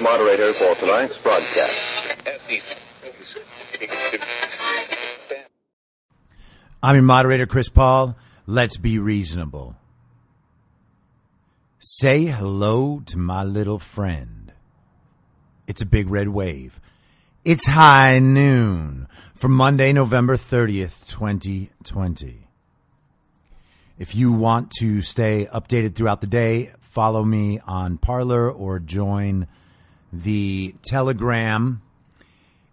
moderator for tonight's broadcast. I'm your moderator, Chris Paul. Let's be reasonable. Say hello to my little friend. It's a big red wave. It's high noon for Monday, November 30th, 2020. If you want to stay updated throughout the day, follow me on Parler or join the Telegram.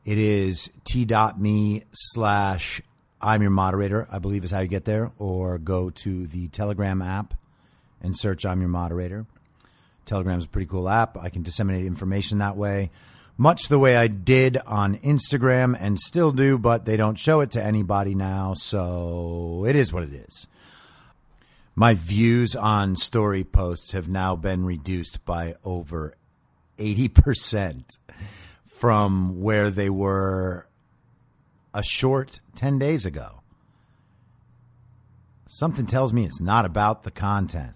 It is t.me slash I'm your moderator, I believe is how you get there, or go to the Telegram app and search I'm your moderator. Telegram is a pretty cool app. I can disseminate information that way, much the way I did on Instagram and still do, but they don't show it to anybody now, so it is what it is. My views on story posts have now been reduced by over 80% from where they were a short 10 days ago. Something tells me it's not about the content.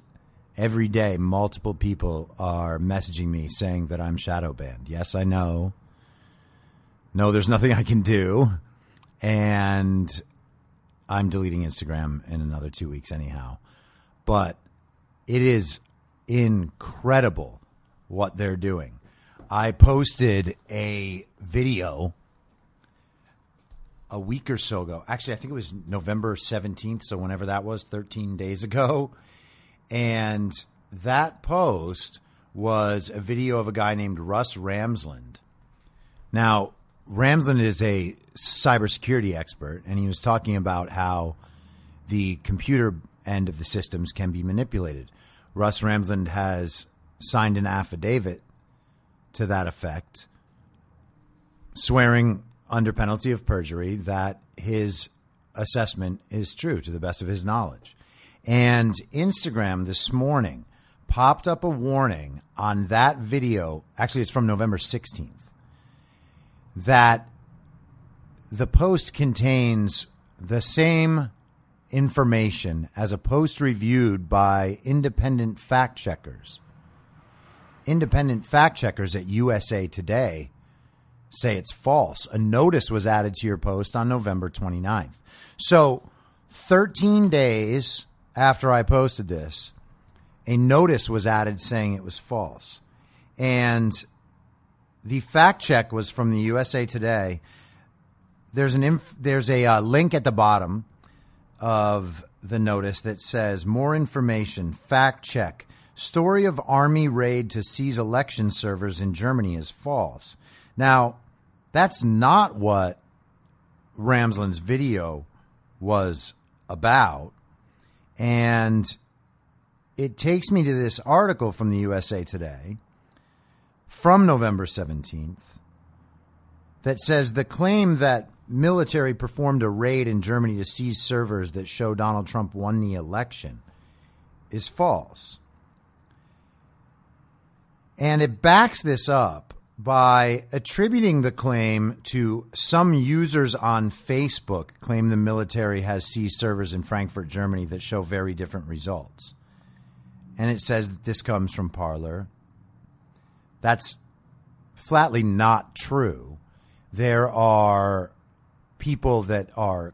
Every day, multiple people are messaging me saying that I'm shadow banned. Yes, I know. No, there's nothing I can do. And I'm deleting Instagram in another two weeks, anyhow. But it is incredible what they're doing. I posted a video a week or so ago. Actually, I think it was November 17th, so whenever that was, 13 days ago. And that post was a video of a guy named Russ Ramsland. Now, Ramsland is a cybersecurity expert, and he was talking about how the computer end of the systems can be manipulated. Russ Ramsland has signed an affidavit to that effect, swearing under penalty of perjury that his assessment is true to the best of his knowledge. And Instagram this morning popped up a warning on that video. Actually, it's from November 16th. That the post contains the same information as a post reviewed by independent fact checkers. Independent fact checkers at USA Today say it's false. A notice was added to your post on November 29th. So, 13 days after I posted this, a notice was added saying it was false. And the fact check was from the USA Today. There's an inf- there's a uh, link at the bottom of the notice that says more information, fact check. Story of army raid to seize election servers in Germany is false. Now, that's not what Ramsland's video was about. And it takes me to this article from the USA Today from November 17th that says the claim that military performed a raid in Germany to seize servers that show Donald Trump won the election is false. And it backs this up by attributing the claim to some users on Facebook claim the military has seized servers in Frankfurt, Germany that show very different results. And it says that this comes from Parler. That's flatly not true. There are people that are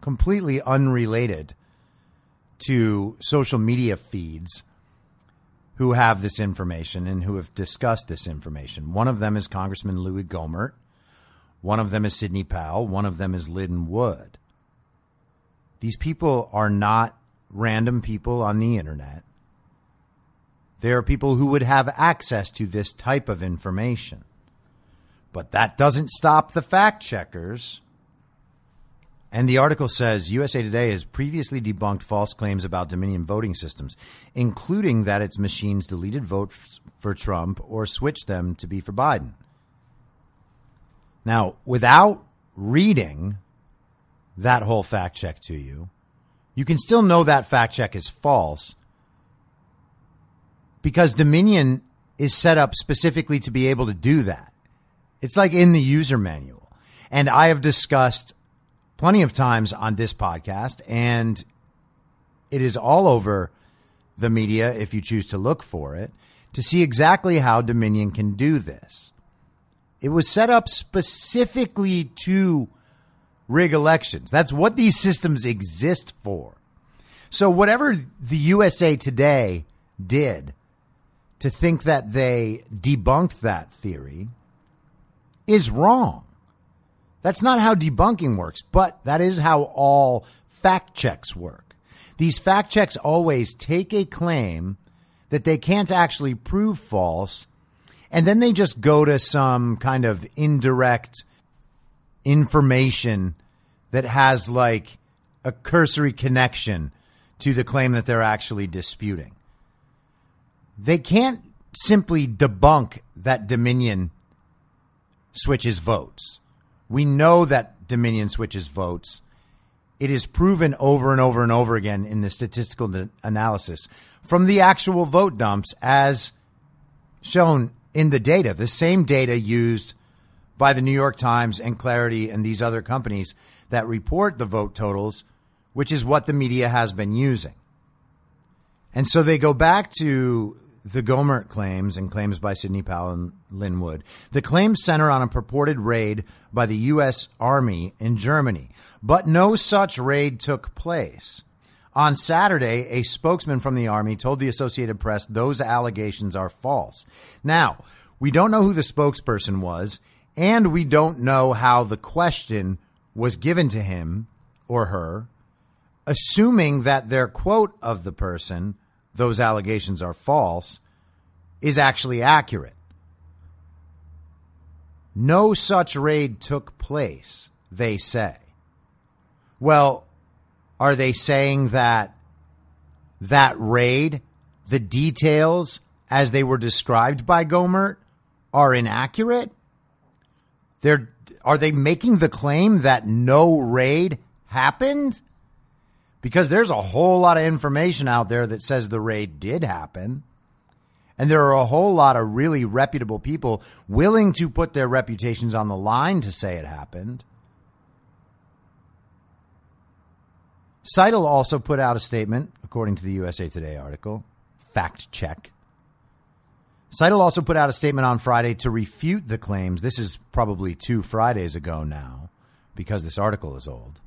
completely unrelated to social media feeds who have this information and who have discussed this information. One of them is Congressman Louis Gohmert. One of them is Sidney Powell. One of them is Lyndon Wood. These people are not random people on the internet. They are people who would have access to this type of information. But that doesn't stop the fact checkers and the article says USA Today has previously debunked false claims about Dominion voting systems, including that its machines deleted votes for Trump or switched them to be for Biden. Now, without reading that whole fact check to you, you can still know that fact check is false because Dominion is set up specifically to be able to do that. It's like in the user manual. And I have discussed plenty of times on this podcast, and it is all over the media if you choose to look for it to see exactly how Dominion can do this. It was set up specifically to rig elections. That's what these systems exist for. So, whatever the USA Today did to think that they debunked that theory is wrong. That's not how debunking works, but that is how all fact checks work. These fact checks always take a claim that they can't actually prove false, and then they just go to some kind of indirect information that has like a cursory connection to the claim that they're actually disputing. They can't simply debunk that Dominion switches votes. We know that Dominion switches votes. It is proven over and over and over again in the statistical analysis from the actual vote dumps as shown in the data, the same data used by the New York Times and Clarity and these other companies that report the vote totals, which is what the media has been using. And so they go back to the Gohmert claims and claims by Sidney Powell and Lin Wood. The claims center on a purported raid by the U.S. Army in Germany, but no such raid took place. On Saturday, a spokesman from the Army told the Associated Press those allegations are false. Now, we don't know who the spokesperson was, and we don't know how the question was given to him or her, assuming that their quote of the person those allegations are false is actually accurate. No such raid took place, they say. Well, are they saying that that raid, the details as they were described by Gohmert, are inaccurate? They're, are they making the claim that no raid happened? Because there's a whole lot of information out there that says the raid did happen. And there are a whole lot of really reputable people willing to put their reputations on the line to say it happened. Scytl also put out a statement, according to the USA Today article, fact check. Scytl also put out a statement on Friday to refute the claims. This is probably two Fridays ago now, because this article is old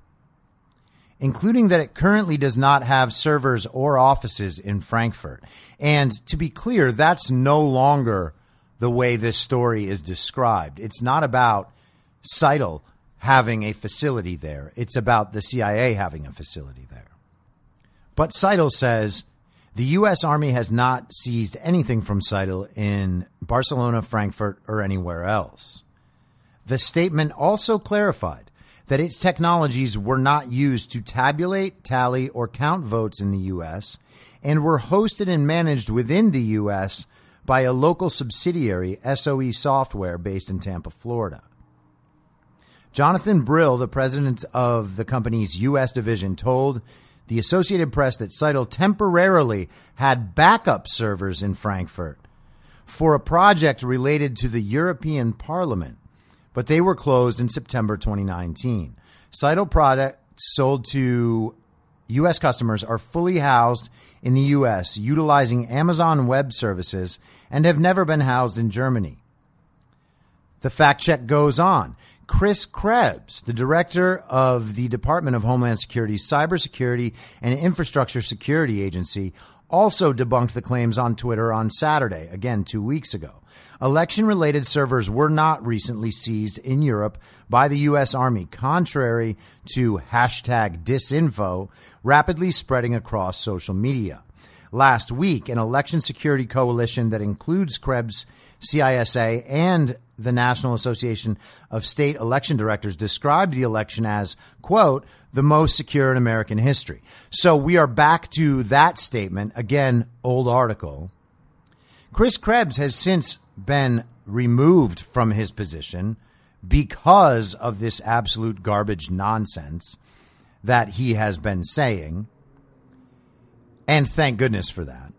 including that it currently does not have servers or offices in Frankfurt. And to be clear, that's no longer the way this story is described. It's not about Scytl having a facility there, it's about the CIA having a facility there. But Scytl says the U.S. Army has not seized anything from Scytl in Barcelona, Frankfurt, or anywhere else. The statement also clarified that its technologies were not used to tabulate, tally, or count votes in the U.S. and were hosted and managed within the U.S. by a local subsidiary, SOE Software, based in Tampa, Florida. Jonathan Brill, the president of the company's U.S. division, told the Associated Press that Scytl temporarily had backup servers in Frankfurt for a project related to the European Parliament, but they were closed in September 2019. Scytl products sold to U.S. customers are fully housed in the U.S., utilizing Amazon Web Services, and have never been housed in Germany. The fact check goes on. Chris Krebs, the director of the Department of Homeland Security's Cybersecurity and Infrastructure Security Agency, also debunked the claims on Twitter on Saturday, again, two weeks ago. Election related servers were not recently seized in Europe by the U.S. Army, contrary to hashtag disinfo rapidly spreading across social media. Last week, an election security coalition that includes Krebs, CISA, and the National Association of State Election Directors described the election as, quote, the most secure in American history. So we are back to that statement. Again, old article. Chris Krebs has since been removed from his position because of this absolute garbage nonsense that he has been saying. And thank goodness for that.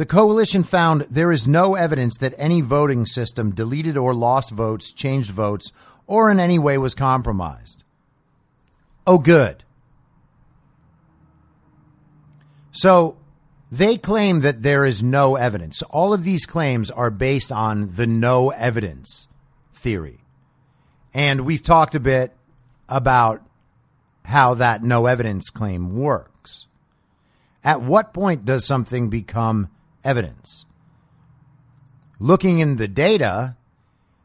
The coalition found there is no evidence that any voting system deleted or lost votes, changed votes, or in any way was compromised. Oh, good. So they claim that there is no evidence. All of these claims are based on the no evidence theory. And we've talked a bit about how that no evidence claim works. At what point does something become evidence. Looking in the data,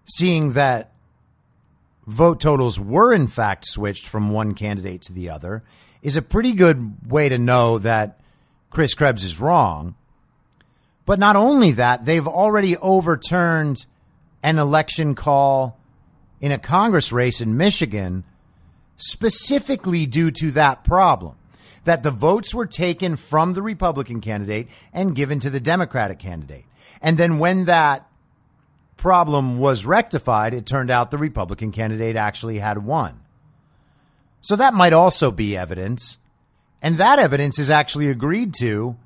seeing that vote totals were in fact switched from one candidate to the other is a pretty good way to know that Chris Krebs is wrong. But not only that, they've already overturned an election call in a Congress race in Michigan specifically due to that problem that the votes were taken from the Republican candidate and given to the Democratic candidate. And then when that problem was rectified, it turned out the Republican candidate actually had won. So that might also be evidence. And that evidence is actually agreed to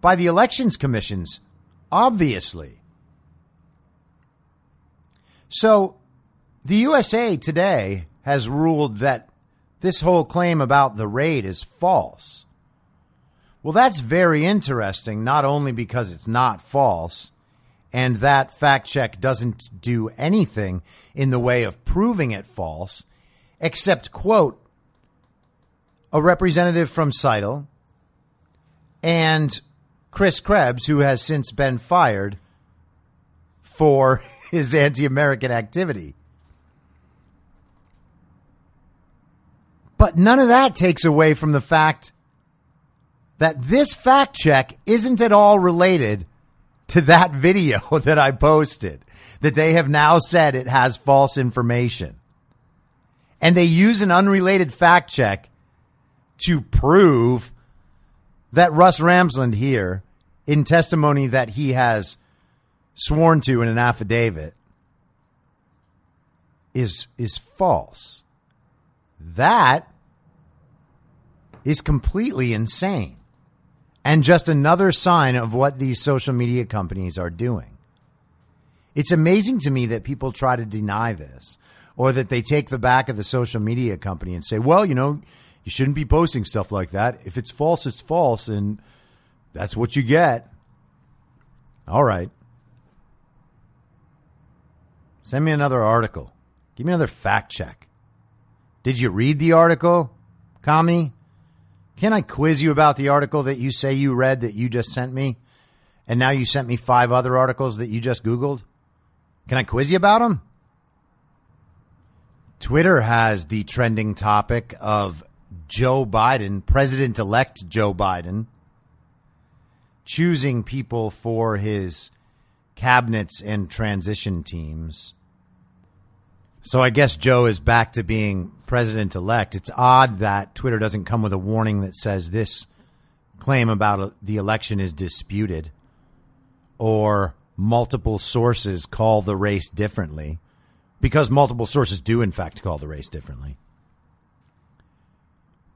by the elections commissions, obviously. So the USA Today has ruled that this whole claim about the raid is false. Well, that's very interesting, not only because it's not false, and that fact check doesn't do anything in the way of proving it false, except quote a representative from Scytl and Chris Krebs, who has since been fired for his anti American activity. But none of that takes away from the fact that this fact check isn't at all related to that video that I posted, that they have now said it has false information. And they use an unrelated fact check to prove that Russ Ramsland here, in testimony that he has sworn to in an affidavit, is, is false. That is completely insane and just another sign of what these social media companies are doing. It's amazing to me that people try to deny this or that they take the back of the social media company and say, well, you know, you shouldn't be posting stuff like that. If it's false, it's false, and that's what you get. All right. Send me another article. Give me another fact check. Did you read the article, Kami? Can I quiz you about the article that you say you read that you just sent me? And now you sent me five other articles that you just Googled? Can I quiz you about them? Twitter has the trending topic of Joe Biden, President elect Joe Biden, choosing people for his cabinets and transition teams. So I guess Joe is back to being president elect. It's odd that Twitter doesn't come with a warning that says this claim about uh, the election is disputed or multiple sources call the race differently because multiple sources do, in fact, call the race differently.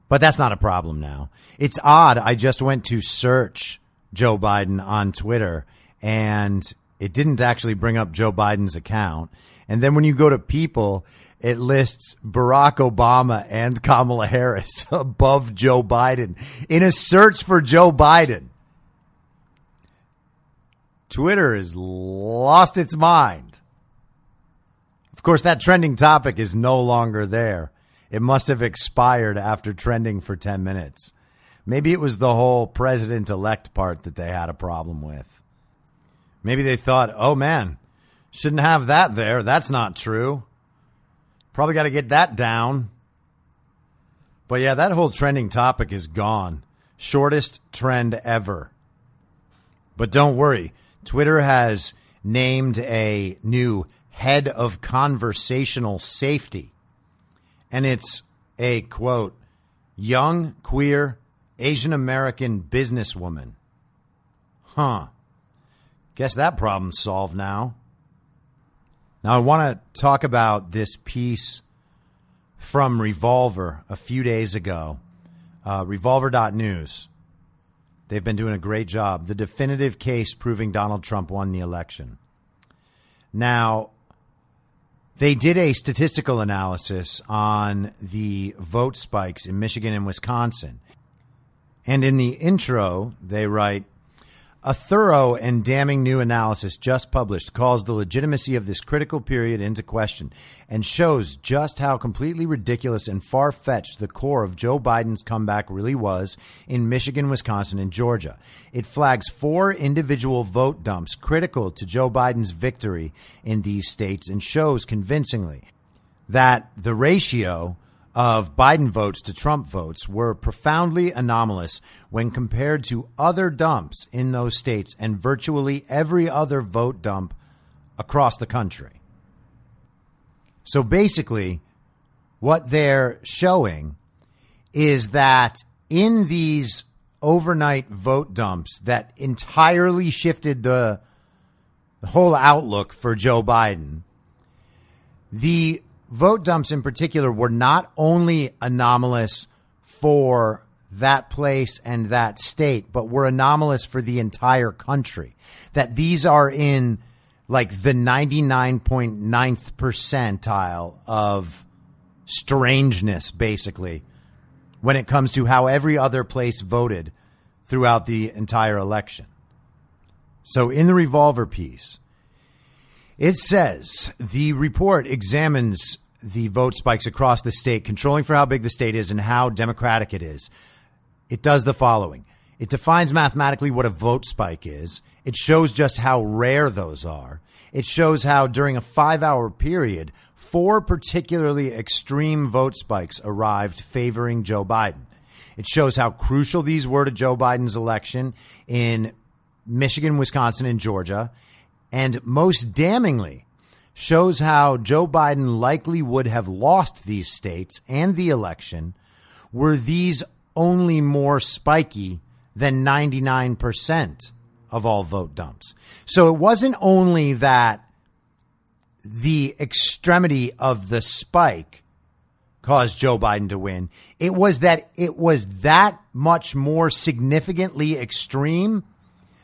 But that's not a problem now. It's odd. I just went to search Joe Biden on Twitter and it didn't actually bring up Joe Biden's account. And then when you go to people, it lists Barack Obama and Kamala Harris above Joe Biden in a search for Joe Biden. Twitter has lost its mind. Of course, that trending topic is no longer there. It must have expired after trending for 10 minutes. Maybe it was the whole president elect part that they had a problem with. Maybe they thought, oh man, shouldn't have that there. That's not true. Probably got to get that down. But yeah, that whole trending topic is gone. Shortest trend ever. But don't worry, Twitter has named a new head of conversational safety. And it's a quote, young, queer, Asian American businesswoman. Huh. Guess that problem's solved now. Now, I want to talk about this piece from Revolver a few days ago. Uh, Revolver.news. They've been doing a great job. The definitive case proving Donald Trump won the election. Now, they did a statistical analysis on the vote spikes in Michigan and Wisconsin. And in the intro, they write a thorough and damning new analysis just published calls the legitimacy of this critical period into question and shows just how completely ridiculous and far fetched the core of Joe Biden's comeback really was in Michigan, Wisconsin, and Georgia. It flags four individual vote dumps critical to Joe Biden's victory in these states and shows convincingly that the ratio of Biden votes to Trump votes were profoundly anomalous when compared to other dumps in those states and virtually every other vote dump across the country. So basically, what they're showing is that in these overnight vote dumps that entirely shifted the, the whole outlook for Joe Biden, the vote dumps in particular were not only anomalous for that place and that state, but were anomalous for the entire country. That these are in like the 99.9th percentile of strangeness, basically, when it comes to how every other place voted throughout the entire election. So in the revolver piece, it says the report examines the vote spikes across the state, controlling for how big the state is and how democratic it is. It does the following it defines mathematically what a vote spike is, it shows just how rare those are. It shows how during a five hour period, four particularly extreme vote spikes arrived favoring Joe Biden. It shows how crucial these were to Joe Biden's election in Michigan, Wisconsin, and Georgia and most damningly shows how Joe Biden likely would have lost these states and the election were these only more spiky than 99% of all vote dumps. So it wasn't only that the extremity of the spike caused Joe Biden to win. It was that it was that much more significantly extreme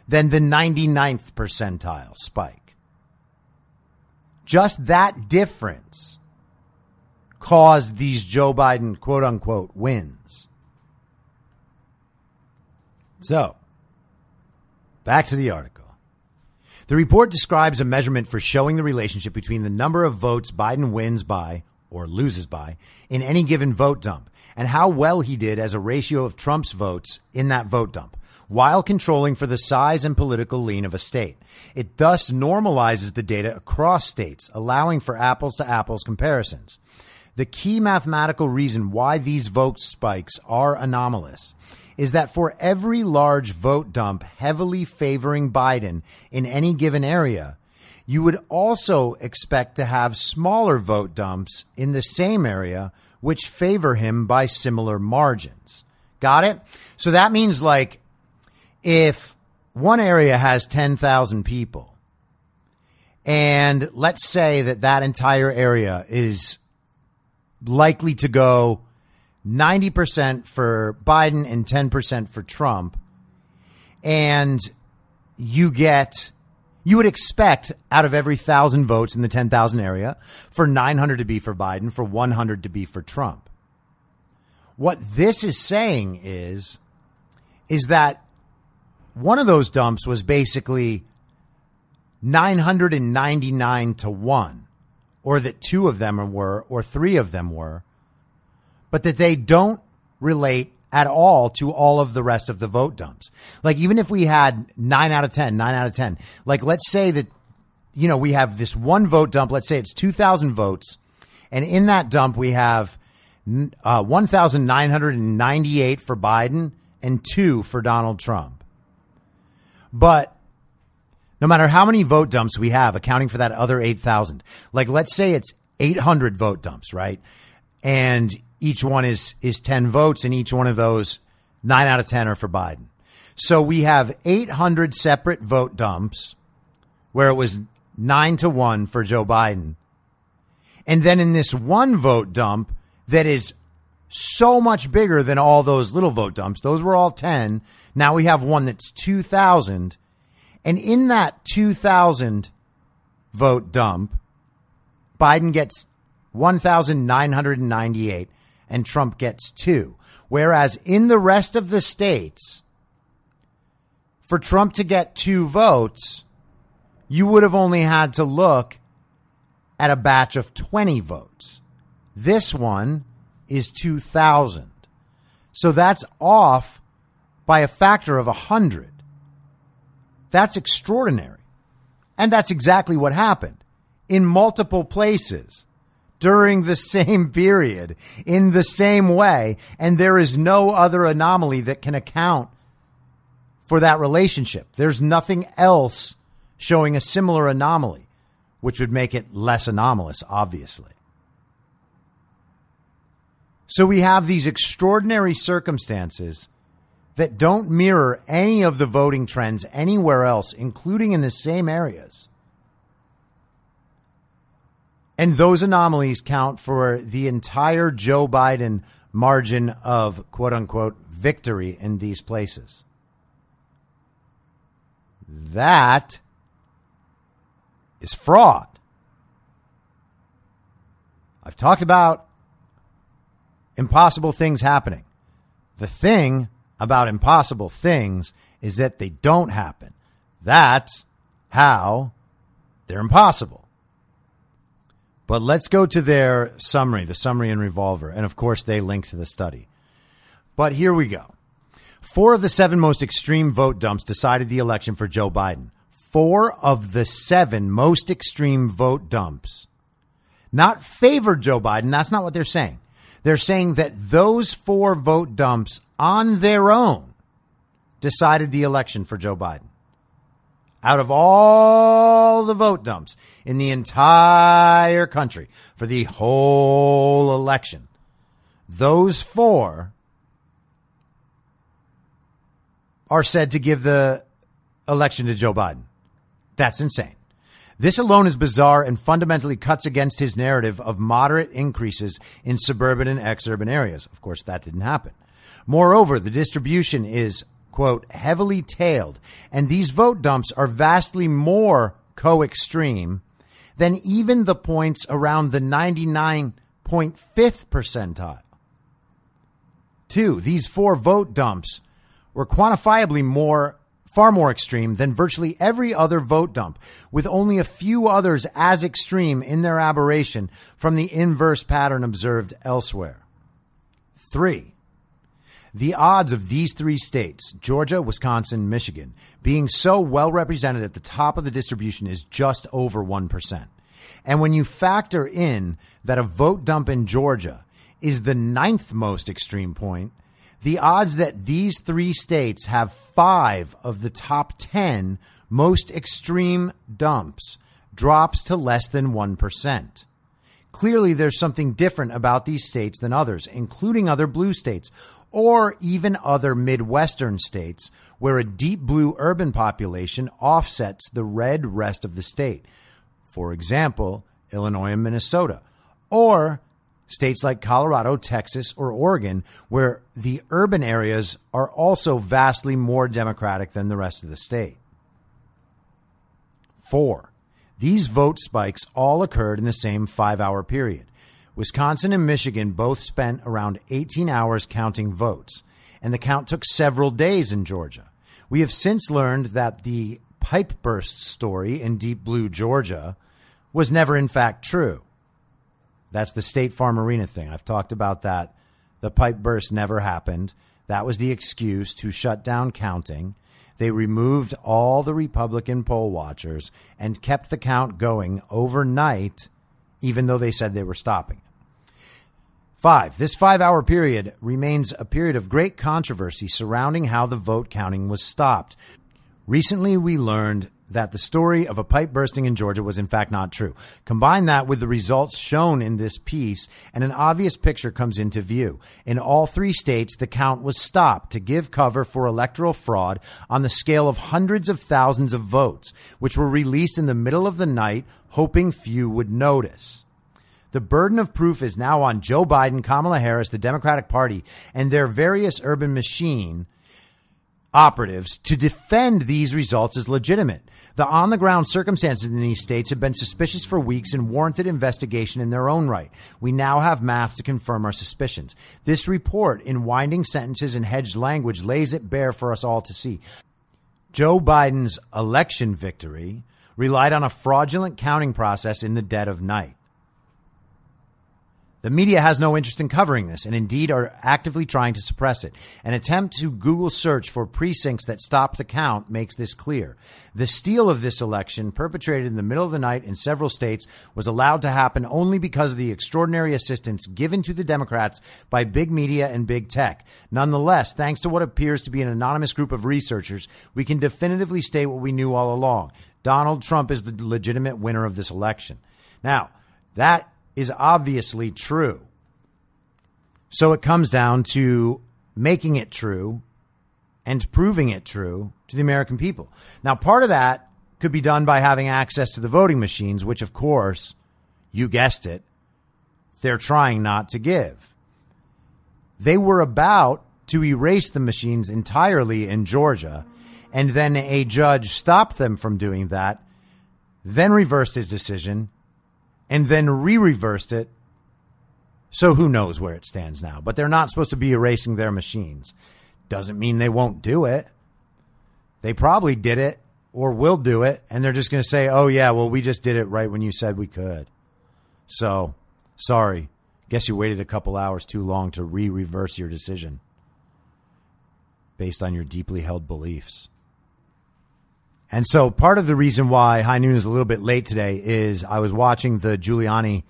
than the 99th percentile spike. Just that difference caused these Joe Biden quote unquote wins. So, back to the article. The report describes a measurement for showing the relationship between the number of votes Biden wins by or loses by in any given vote dump and how well he did as a ratio of Trump's votes in that vote dump while controlling for the size and political lean of a state. It thus normalizes the data across states, allowing for apples to apples comparisons. The key mathematical reason why these vote spikes are anomalous is that for every large vote dump heavily favoring Biden in any given area, you would also expect to have smaller vote dumps in the same area which favor him by similar margins. Got it? So that means like if one area has 10,000 people And let's say that that entire area is likely to go 90% for Biden and 10% for Trump. And you get, you would expect out of every thousand votes in the 10,000 area for 900 to be for Biden, for 100 to be for Trump. What this is saying is, is that one of those dumps was basically 999 to 1, or that two of them were, or three of them were, but that they don't relate at all to all of the rest of the vote dumps. Like, even if we had 9 out of 10, 9 out of 10, like, let's say that, you know, we have this one vote dump, let's say it's 2,000 votes, and in that dump we have uh, 1,998 for Biden and two for Donald Trump. But no matter how many vote dumps we have, accounting for that other 8,000, like let's say it's 800 vote dumps, right? And each one is, is 10 votes, and each one of those, nine out of 10 are for Biden. So we have 800 separate vote dumps where it was nine to one for Joe Biden. And then in this one vote dump that is so much bigger than all those little vote dumps, those were all 10. Now we have one that's 2,000. And in that 2,000 vote dump, Biden gets 1,998 and Trump gets two. Whereas in the rest of the states, for Trump to get two votes, you would have only had to look at a batch of 20 votes. This one is 2,000. So that's off by a factor of 100. That's extraordinary. And that's exactly what happened in multiple places during the same period in the same way. And there is no other anomaly that can account for that relationship. There's nothing else showing a similar anomaly, which would make it less anomalous, obviously. So we have these extraordinary circumstances that don't mirror any of the voting trends anywhere else, including in the same areas. And those anomalies count for the entire Joe Biden margin of quote unquote victory in these places. That is fraud. I've talked about impossible things happening. The thing about impossible things is that they don't happen. That's how they're impossible. But let's go to their summary, the summary and revolver. And of course, they link to the study. But here we go. Four of the seven most extreme vote dumps decided the election for Joe Biden. Four of the seven most extreme vote dumps not favored Joe Biden. That's not what they're saying. They're saying that those four vote dumps on their own decided the election for Joe Biden out of all the vote dumps in the entire country for the whole election, those four are said to give the election to Joe Biden. That's insane. This alone is bizarre and fundamentally cuts against his narrative of moderate increases in suburban and exurban areas. Of course, that didn't happen. Moreover, the distribution is quote, heavily tailed. And these vote dumps are vastly more co extreme than even the points around the 99.5th percentile. Two, these four vote dumps were quantifiably more far more extreme than virtually every other vote dump, with only a few others as extreme in their aberration from the inverse pattern observed elsewhere. Three, the odds of these three states, Georgia, Wisconsin, Michigan, being so well represented at the top of the distribution is just over 1%. And when you factor in that a vote dump in Georgia is the ninth most extreme point, the odds that these three states have five of the top 10 most extreme dumps drops to less than 1%. Clearly, there's something different about these states than others, including other blue states, or even other Midwestern states where a deep blue urban population offsets the red rest of the state. For example, Illinois and Minnesota, or states like Colorado, Texas, or Oregon, where the urban areas are also vastly more Democratic than the rest of the state. Four, these vote spikes all occurred in the same five hour period. Wisconsin and Michigan both spent around 18 hours counting votes, and the count took several days in Georgia. We have since learned that the pipe burst story in Deep Blue, Georgia, was never in fact true. That's the State Farm Arena thing. I've talked about that. The pipe burst never happened. That was the excuse to shut down counting. They removed all the Republican poll watchers and kept the count going overnight, even though they said they were stopping. Five, this five hour period remains a period of great controversy surrounding how the vote counting was stopped. Recently, we learned that the story of a pipe bursting in Georgia was in fact not true. Combine that with the results shown in this piece, and an obvious picture comes into view. In all three states, the count was stopped to give cover for electoral fraud on the scale of hundreds of thousands of votes, which were released in the middle of the night, hoping few would notice. The burden of proof is now on Joe Biden, Kamala Harris, the Democratic Party, and their various urban machine operatives to defend these results as legitimate. The on the ground circumstances in these states have been suspicious for weeks and warranted investigation in their own right. We now have math to confirm our suspicions. This report, in winding sentences and hedged language, lays it bare for us all to see. Joe Biden's election victory relied on a fraudulent counting process in the dead of night. The media has no interest in covering this and indeed are actively trying to suppress it. An attempt to Google search for precincts that stopped the count makes this clear. The steal of this election, perpetrated in the middle of the night in several states, was allowed to happen only because of the extraordinary assistance given to the Democrats by big media and big tech. Nonetheless, thanks to what appears to be an anonymous group of researchers, we can definitively state what we knew all along. Donald Trump is the legitimate winner of this election. Now, that is obviously true. So it comes down to making it true and proving it true to the American people. Now, part of that could be done by having access to the voting machines, which, of course, you guessed it, they're trying not to give. They were about to erase the machines entirely in Georgia, and then a judge stopped them from doing that, then reversed his decision and then re reversed it. So who knows where it stands now? But they're not supposed to be erasing their machines. Doesn't mean they won't do it. They probably did it or will do it, and they're just going to say, oh, yeah, well, we just did it right when you said we could. So, sorry. Guess you waited a couple hours too long to re reverse your decision based on your deeply held beliefs. And so part of the reason why High Noon is a little bit late today is I was watching the Giuliani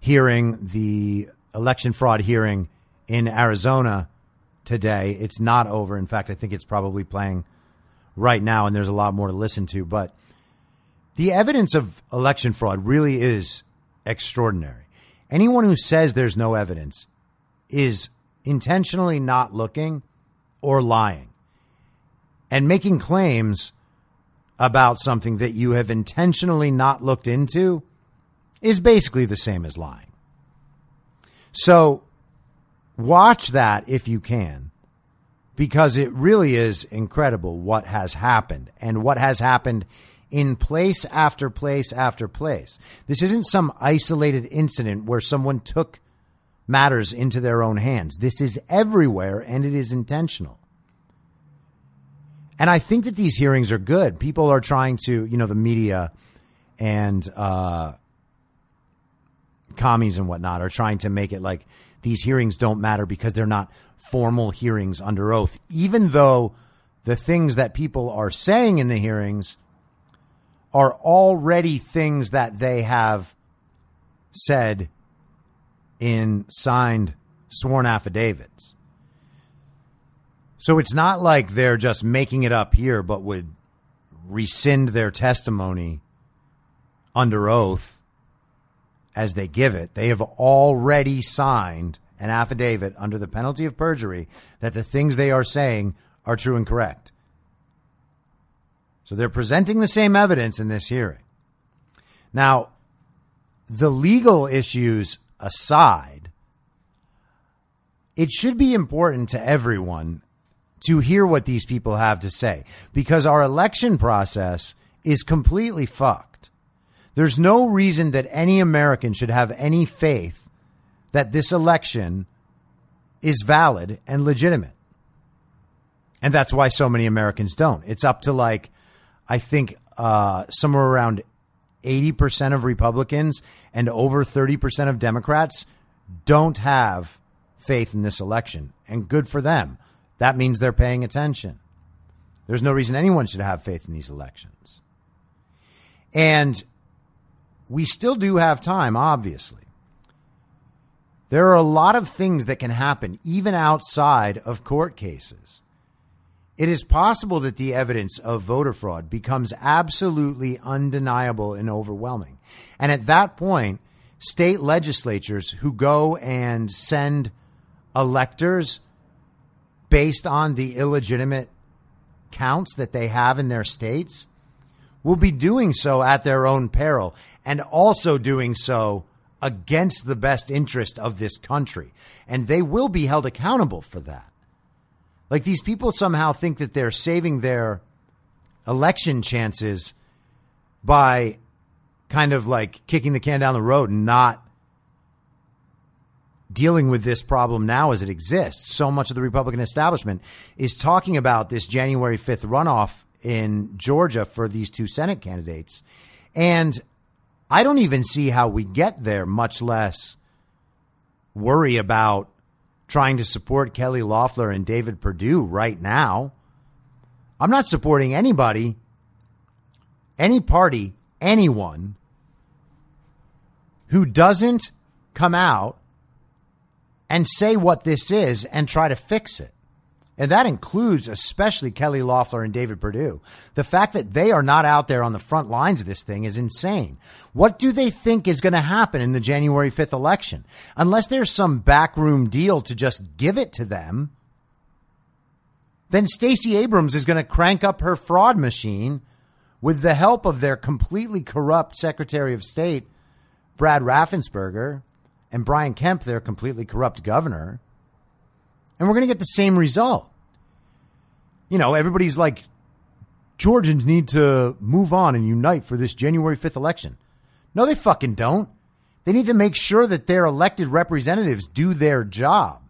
hearing, the election fraud hearing in Arizona today. It's not over. In fact, I think it's probably playing right now, and there's a lot more to listen to. But the evidence of election fraud really is extraordinary. Anyone who says there's no evidence is intentionally not looking or lying and making claims about something that you have intentionally not looked into is basically the same as lying. So watch that if you can, because it really is incredible what has happened and what has happened in place after place after place. This isn't some isolated incident where someone took matters into their own hands. This is everywhere and it is intentional. And I think that these hearings are good. People are trying to, you know, the media and uh, commies and whatnot are trying to make it like these hearings don't matter because they're not formal hearings under oath, even though the things that people are saying in the hearings are already things that they have said in signed sworn affidavits. So it's not like they're just making it up here, but would rescind their testimony under oath as they give it. They have already signed an affidavit under the penalty of perjury that the things they are saying are true and correct. So they're presenting the same evidence in this hearing. Now, the legal issues aside, it should be important to everyone to hear what these people have to say because our election process is completely fucked. There's no reason that any American should have any faith that this election is valid and legitimate. And that's why so many Americans don't. It's up to like, I think, uh, somewhere around 80% of Republicans and over 30% of Democrats don't have faith in this election. And good for them. That means they're paying attention. There's no reason anyone should have faith in these elections. And we still do have time, obviously. There are a lot of things that can happen even outside of court cases. It is possible that the evidence of voter fraud becomes absolutely undeniable and overwhelming. And at that point, state legislatures who go and send electors based on the illegitimate counts that they have in their states will be doing so at their own peril and also doing so against the best interest of this country. And they will be held accountable for that. Like these people somehow think that they're saving their election chances by kind of like kicking the can down the road and not dealing with this problem now as it exists. So much of the Republican establishment is talking about this January 5th runoff in Georgia for these two Senate candidates. And I don't even see how we get there, much less worry about trying to support Kelly Loeffler and David Perdue right now. I'm not supporting anybody, any party, anyone who doesn't come out and say what this is and try to fix it. And that includes especially Kelly Loeffler and David Perdue. The fact that they are not out there on the front lines of this thing is insane. What do they think is going to happen in the January 5th election? Unless there's some backroom deal to just give it to them, then Stacey Abrams is going to crank up her fraud machine with the help of their completely corrupt Secretary of State, Brad Raffensperger, and Brian Kemp, their completely corrupt governor and we're going to get the same result. You know, everybody's like, Georgians need to move on and unite for this January 5th election. No, they fucking don't. They need to make sure that their elected representatives do their job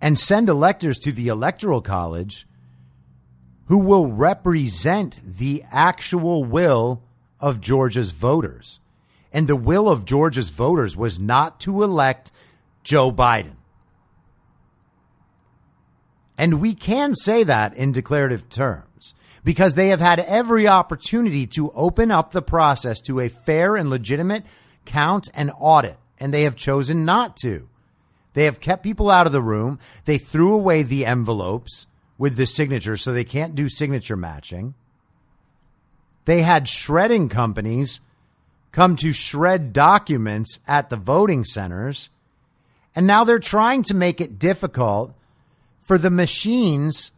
and send electors to the Electoral College who will represent the actual will of Georgia's voters. And the will of Georgia's voters was not to elect Joe Biden. And we can say that in declarative terms because they have had every opportunity to open up the process to a fair and legitimate count and audit, and they have chosen not to. They have kept people out of the room. They threw away the envelopes with the signatures, so they can't do signature matching. They had shredding companies come to shred documents at the voting centers. And now they're trying to make it difficult for the machines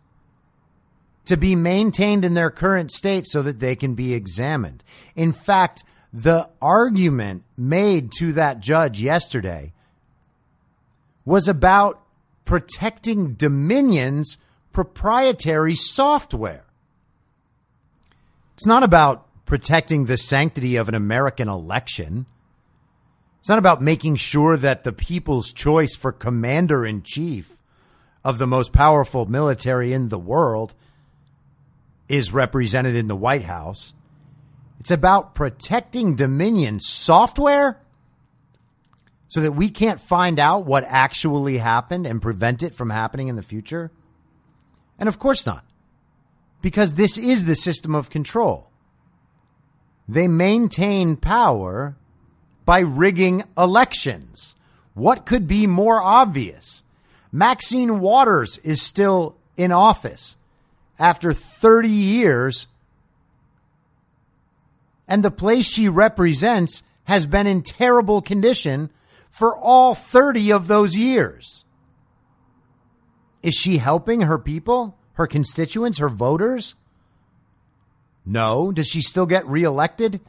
to be maintained in their current state so that they can be examined. In fact, the argument made to that judge yesterday was about protecting Dominion's proprietary software. It's not about protecting the sanctity of an American election. It's not about making sure that the people's choice for commander in chief of the most powerful military in the world is represented in the White House. It's about protecting Dominion software so that we can't find out what actually happened and prevent it from happening in the future? And of course not, because this is the system of control. They maintain power by rigging elections. What could be more obvious? Maxine Waters is still in office after 30 years, and the place she represents has been in terrible condition for all 30 of those years. Is she helping her people, her constituents, her voters? No. Does she still get reelected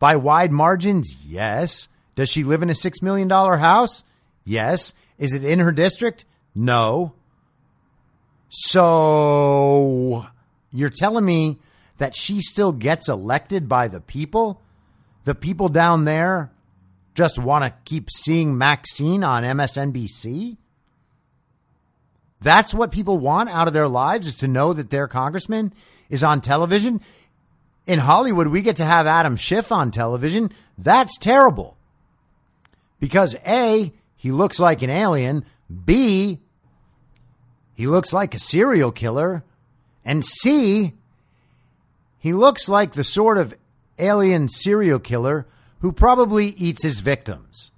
By wide margins, yes. Does she live in a $6 million house? Yes. Is it in her district? No. So you're telling me that she still gets elected by the people? The people down there just want to keep seeing Maxine on MSNBC? That's what people want out of their lives is to know that their congressman is on television. In Hollywood, we get to have Adam Schiff on television. That's terrible. Because A, he looks like an alien. B, he looks like a serial killer. And C, he looks like the sort of alien serial killer who probably eats his victims.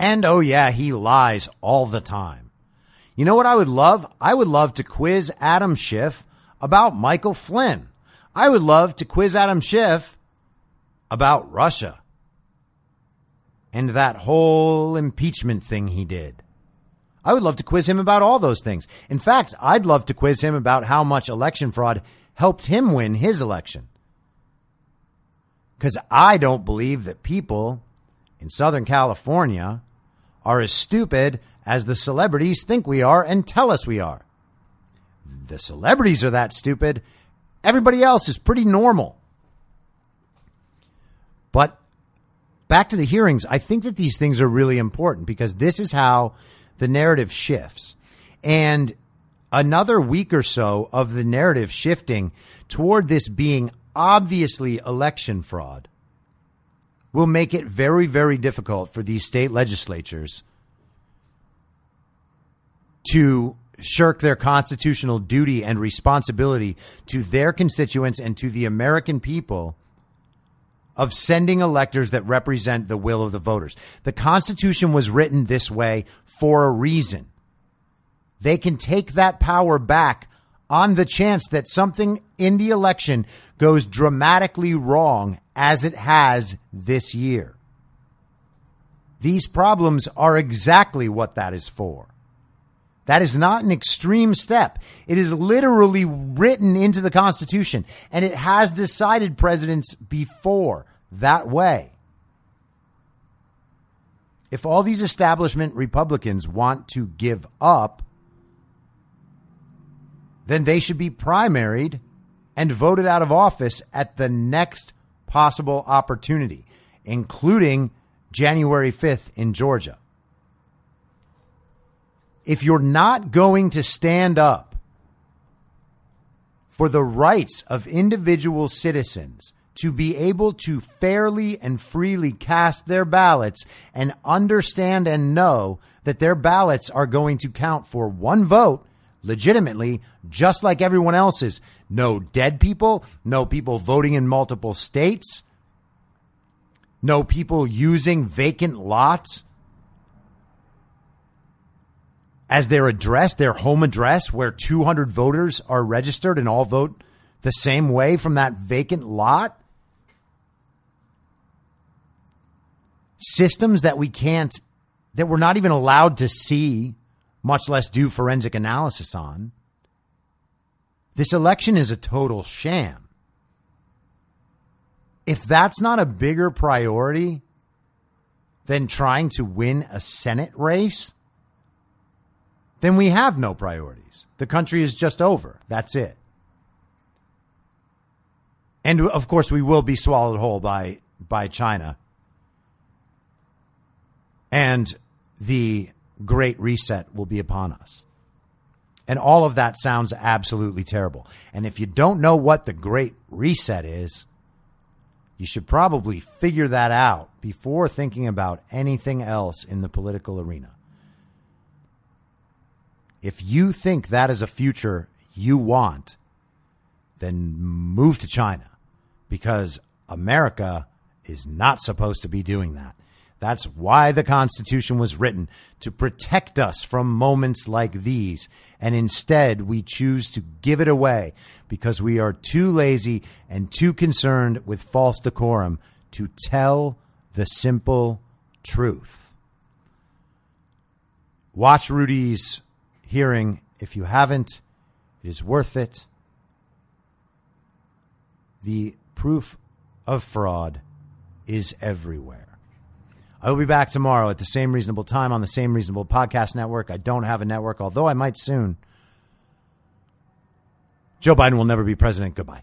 And oh, yeah, he lies all the time. You know what I would love? I would love to quiz Adam Schiff about Michael Flynn. I would love to quiz Adam Schiff about Russia and that whole impeachment thing he did. I would love to quiz him about all those things. In fact, I'd love to quiz him about how much election fraud helped him win his election. Because I don't believe that people in Southern California are as stupid as the celebrities think we are and tell us we are. The celebrities are that stupid. Everybody else is pretty normal. But back to the hearings, I think that these things are really important because this is how the narrative shifts. And another week or so of the narrative shifting toward this being obviously election fraud will make it very, very difficult for these state legislatures to shirk their constitutional duty and responsibility to their constituents and to the American people of sending electors that represent the will of the voters. The Constitution was written this way for a reason. They can take that power back on the chance that something in the election goes dramatically wrong as it has this year. These problems are exactly what that is for. That is not an extreme step. It is literally written into the Constitution, and it has decided presidents before that way. If all these establishment Republicans want to give up, then they should be primaried and voted out of office at the next possible opportunity, including January 5th in Georgia. If you're not going to stand up for the rights of individual citizens to be able to fairly and freely cast their ballots and understand and know that their ballots are going to count for one vote legitimately, just like everyone else's. No dead people, no people voting in multiple states, no people using vacant lots as their address, their home address, where 200 voters are registered and all vote the same way from that vacant lot. Systems that we can't, that we're not even allowed to see much less do forensic analysis on. This election is a total sham. If that's not a bigger priority than trying to win a Senate race, then we have no priorities. The country is just over. That's it. And of course, we will be swallowed whole by, by China. And the great reset will be upon us. And all of that sounds absolutely terrible. And if you don't know what the great reset is, you should probably figure that out before thinking about anything else in the political arena. If you think that is a future you want, then move to China because America is not supposed to be doing that. That's why the Constitution was written to protect us from moments like these. And instead, we choose to give it away because we are too lazy and too concerned with false decorum to tell the simple truth. Watch Rudy's hearing if you haven't. It is worth it. The proof of fraud is everywhere. I will be back tomorrow at the same reasonable time on the same reasonable podcast network. I don't have a network, although I might soon. Joe Biden will never be president. Goodbye.